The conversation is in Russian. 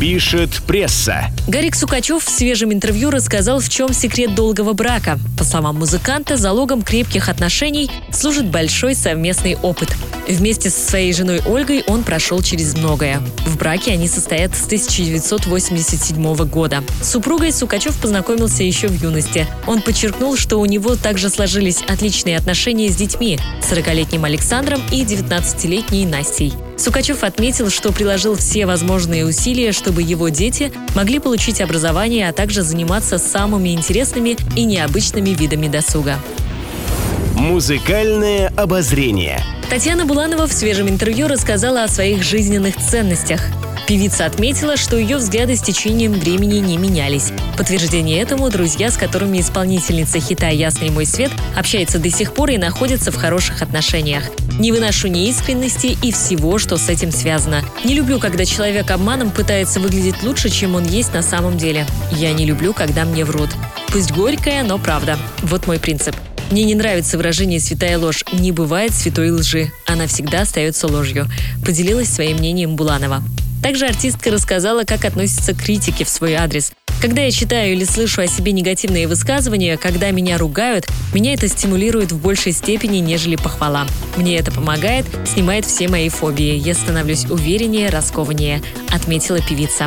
пишет пресса. Гарик Сукачев в свежем интервью рассказал, в чем секрет долгого брака. По словам музыканта, залогом крепких отношений служит большой совместный опыт. Вместе со своей женой Ольгой он прошел через многое. В браке они состоят с 1987 года. С супругой Сукачев познакомился еще в юности. Он подчеркнул, что у него также сложились отличные отношения с детьми – 40-летним Александром и 19-летней Настей. Сукачев отметил, что приложил все возможные усилия, чтобы его дети могли получить образование, а также заниматься самыми интересными и необычными видами досуга. Музыкальное обозрение. Татьяна Буланова в свежем интервью рассказала о своих жизненных ценностях. Певица отметила, что ее взгляды с течением времени не менялись. Подтверждение этому друзья, с которыми исполнительница хита «Ясный мой свет» общается до сих пор и находятся в хороших отношениях. Не выношу неискренности и всего, что с этим связано. Не люблю, когда человек обманом пытается выглядеть лучше, чем он есть на самом деле. Я не люблю, когда мне врут. Пусть горькая, но правда. Вот мой принцип. Мне не нравится выражение «святая ложь». Не бывает святой лжи. Она всегда остается ложью. Поделилась своим мнением Буланова. Также артистка рассказала, как относится к критике в свой адрес. Когда я читаю или слышу о себе негативные высказывания, когда меня ругают, меня это стимулирует в большей степени, нежели похвала. Мне это помогает, снимает все мои фобии. Я становлюсь увереннее, раскованнее, отметила певица.